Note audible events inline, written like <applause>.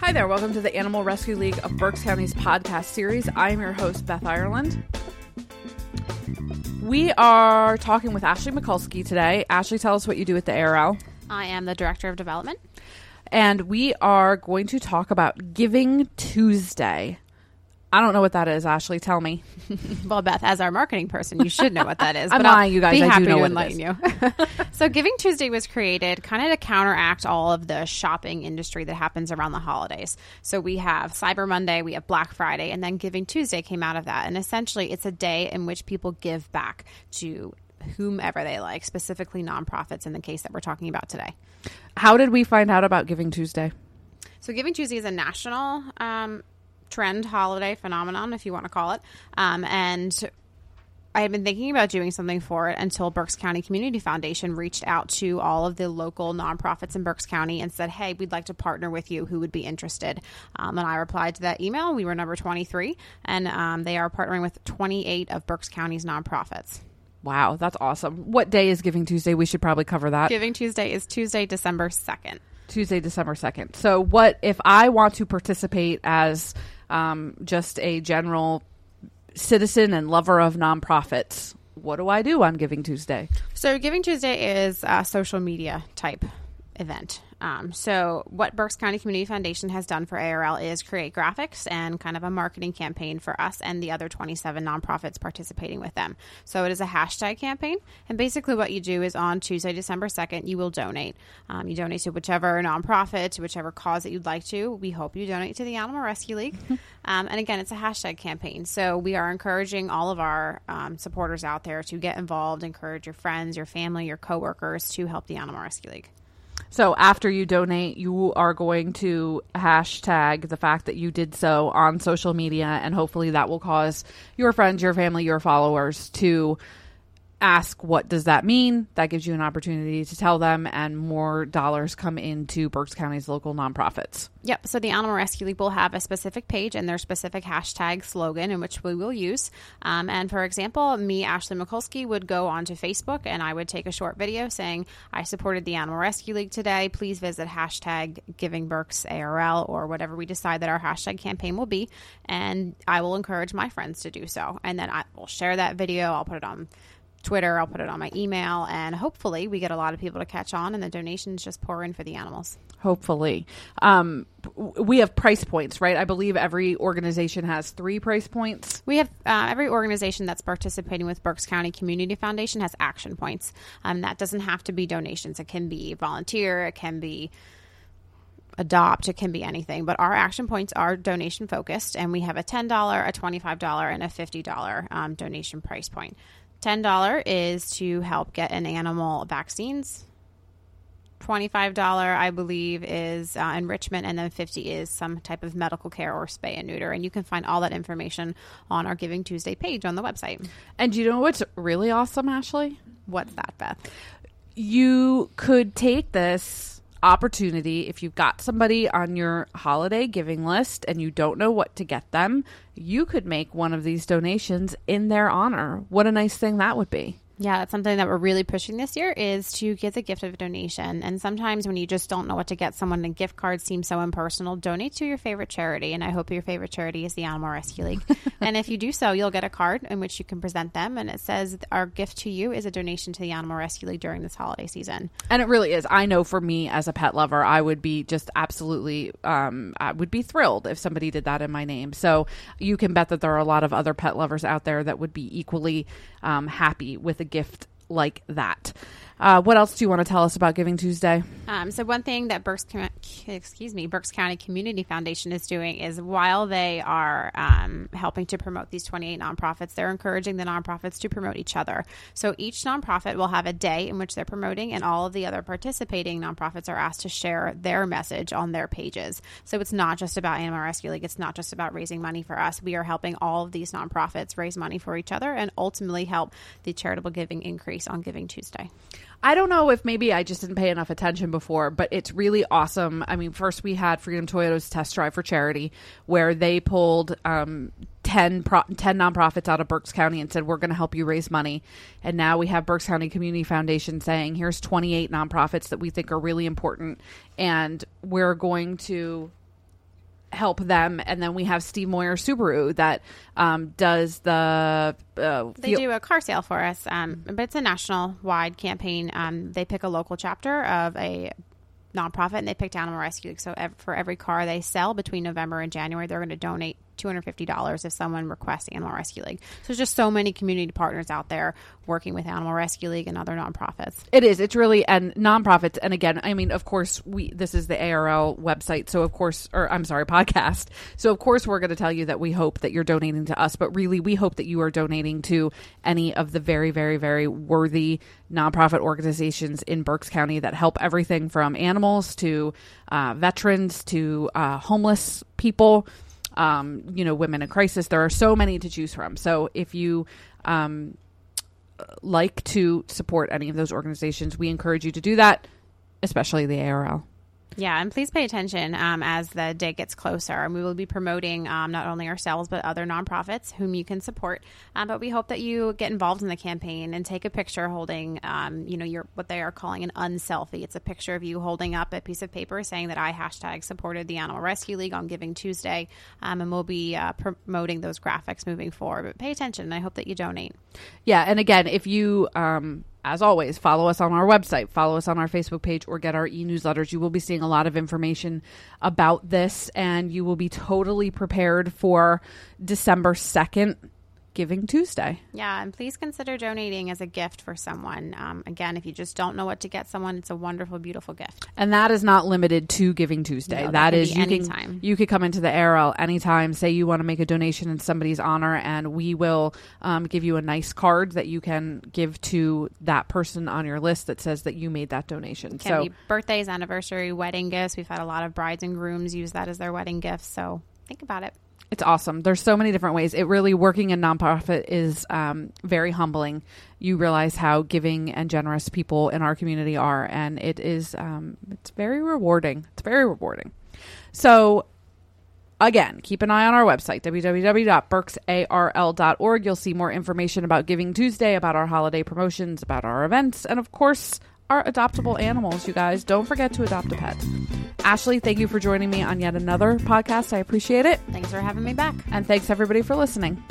Hi there, welcome to the Animal Rescue League of Berks County's podcast series. I am your host, Beth Ireland. We are talking with Ashley Mikulski today. Ashley, tell us what you do at the ARL. I am the Director of Development. And we are going to talk about Giving Tuesday. I don't know what that is, Ashley. Tell me. <laughs> well, Beth, as our marketing person, you should know what that is. <laughs> I'm but I'll lying, you guys. Be I do happy know to what enlighten you. <laughs> so, Giving Tuesday was created kind of to counteract all of the shopping industry that happens around the holidays. So, we have Cyber Monday, we have Black Friday, and then Giving Tuesday came out of that. And essentially, it's a day in which people give back to whomever they like, specifically nonprofits in the case that we're talking about today. How did we find out about Giving Tuesday? So, Giving Tuesday is a national um, trend, holiday phenomenon, if you want to call it. Um, and I had been thinking about doing something for it until Berks County Community Foundation reached out to all of the local nonprofits in Berks County and said, Hey, we'd like to partner with you. Who would be interested? Um, and I replied to that email. We were number 23, and um, they are partnering with 28 of Berks County's nonprofits. Wow, that's awesome. What day is Giving Tuesday? We should probably cover that. Giving Tuesday is Tuesday, December 2nd. Tuesday, December 2nd. So, what if I want to participate as um, just a general citizen and lover of nonprofits? What do I do on Giving Tuesday? So, Giving Tuesday is a social media type event. Um, so, what Berks County Community Foundation has done for ARL is create graphics and kind of a marketing campaign for us and the other 27 nonprofits participating with them. So, it is a hashtag campaign. And basically, what you do is on Tuesday, December 2nd, you will donate. Um, you donate to whichever nonprofit, to whichever cause that you'd like to. We hope you donate to the Animal Rescue League. <laughs> um, and again, it's a hashtag campaign. So, we are encouraging all of our um, supporters out there to get involved, encourage your friends, your family, your coworkers to help the Animal Rescue League. So after you donate, you are going to hashtag the fact that you did so on social media, and hopefully that will cause your friends, your family, your followers to ask what does that mean that gives you an opportunity to tell them and more dollars come into berks county's local nonprofits Yep. So the Animal Rescue League will have a specific page and their specific hashtag slogan in which we will use. Um, and for example, me, Ashley Mikulski, would go onto Facebook and I would take a short video saying, I supported the Animal Rescue League today. Please visit hashtag Giving Berks ARL or whatever we decide that our hashtag campaign will be. And I will encourage my friends to do so. And then I will share that video. I'll put it on Twitter, I'll put it on my email, and hopefully we get a lot of people to catch on and the donations just pour in for the animals. hopefully um, we have price points right i believe every organization has three price points We have uh, every organization that's participating with Berks County Community Foundation has action points. Um, that doesn't have to be donations. It can be volunteer. It can be adopt. It can be anything. But our action points are donation focused, and we have a ten dollar, a twenty five dollar, and a fifty dollar um, donation price point. Ten dollar is to help get an animal vaccines. $25 i believe is uh, enrichment and then 50 is some type of medical care or spay and neuter. And you can find all that information on our giving tuesday page on the website. And you know what's really awesome ashley? What's that beth? You could take this opportunity. If you've got somebody on your holiday giving list and you don't know what to get them you could make one of these donations in their honor. What a nice thing that would be yeah that's something that we're really pushing this year is to give the gift of a donation. And sometimes when you just don't know what to get someone and gift card seems so impersonal donate to your favorite charity. And i hope your favorite charity is the animal rescue league. <laughs> And if you do so you'll get a card in which you can present them. And it says our gift to you is a donation to the animal rescue league during this holiday season. And it really is. I know for me as a pet lover i would be just absolutely um, i would be thrilled if somebody did that in my name. So you can bet that there are a lot of other pet lovers out there that would be equally um, happy with a gift like that uh, what else do you want to tell us about giving tuesday Um, so one thing that Berks, excuse me, Berks County Community Foundation is doing is while they are um, helping to promote these 28 nonprofits, they're encouraging the nonprofits to promote each other. So each nonprofit will have a day in which they're promoting, and all of the other participating nonprofits are asked to share their message on their pages. So it's not just about Animal Rescue League. It's not just about raising money for us. We are helping all of these nonprofits raise money for each other and ultimately help the charitable giving increase on Giving Tuesday. I don't know if maybe I just didn't pay enough attention before, but it's really awesome. I mean, first we had Freedom Toyota's test drive for charity, where they pulled um, 10, pro- 10 nonprofits out of Berks County and said, We're going to help you raise money. And now we have Berks County Community Foundation saying, Here's 28 nonprofits that we think are really important, and we're going to help them. And then we have Steve Moyer Subaru that um, does the. Uh, they do a car sale for us, um, but it's a national wide campaign. Um, they pick a local chapter of a nonprofit and they pick Animal Rescue So ev- for every car they sell between November and January, they're going to donate $250 if someone requests Animal Rescue League. So there's just so many community partners out there working with Animal Rescue League and other nonprofits. It is. It's really and nonprofits. And again, I mean, of course, we this is the ARL website, so of course, or I'm sorry, <laughs> podcast. So of course, we're going to tell you that we hope that you're donating to us, but really, we hope that you are donating to any of the very, very, very worthy nonprofit organizations in Berks County that help everything from animals to uh, veterans to uh, homeless people um, you know, women in crisis. There are so many to choose from. So if you um, like to support any of those organizations, we encourage you to do that, especially the ARL. Yeah, and please pay attention um, as the day gets closer. And we will be promoting um, not only ourselves, but other nonprofits whom you can support. Um, but we hope that you get involved in the campaign and take a picture holding, um, you know, your what they are calling an unselfie. It's a picture of you holding up a piece of paper saying that I hashtag supported the Animal Rescue League on Giving Tuesday. Um, and we'll be uh, promoting those graphics moving forward. But pay attention. I hope that you donate. Yeah, and again, if you um, as always, follow us on our website, follow us on our Facebook page, or get our e newsletters. You will be seeing a lot of information about this, and you will be totally prepared for December 2nd Giving Tuesday. Yeah, and please consider donating as a gift for someone. Um, again, if you just don't know what to get someone, it's a wonderful, beautiful gift. And that is not limited to Giving Tuesday. No, that, that is you anytime. can you could come into the ARL anytime. Say you want to make a donation in somebody's honor, and we will um, give you a nice card that you can give to that person on your list that says that you made that donation. Can so be birthdays, anniversary, wedding gifts. We've had a lot of brides and grooms use that as their wedding gifts. So think about it. It's awesome. There's so many different ways. It really working in nonprofit is um, very humbling. You realize how giving and generous people in our community are, and it is um, it's very rewarding. It's very rewarding. So again, keep an eye on our website, www.berksarl.org. You'll see more information about Giving Tuesday, about our holiday promotions, about our events, and of course, our adoptable animals, you guys. Don't forget to adopt a pet. Ashley, thank you for joining me on yet another podcast. I appreciate it. Thanks for having me back. And thanks everybody for listening.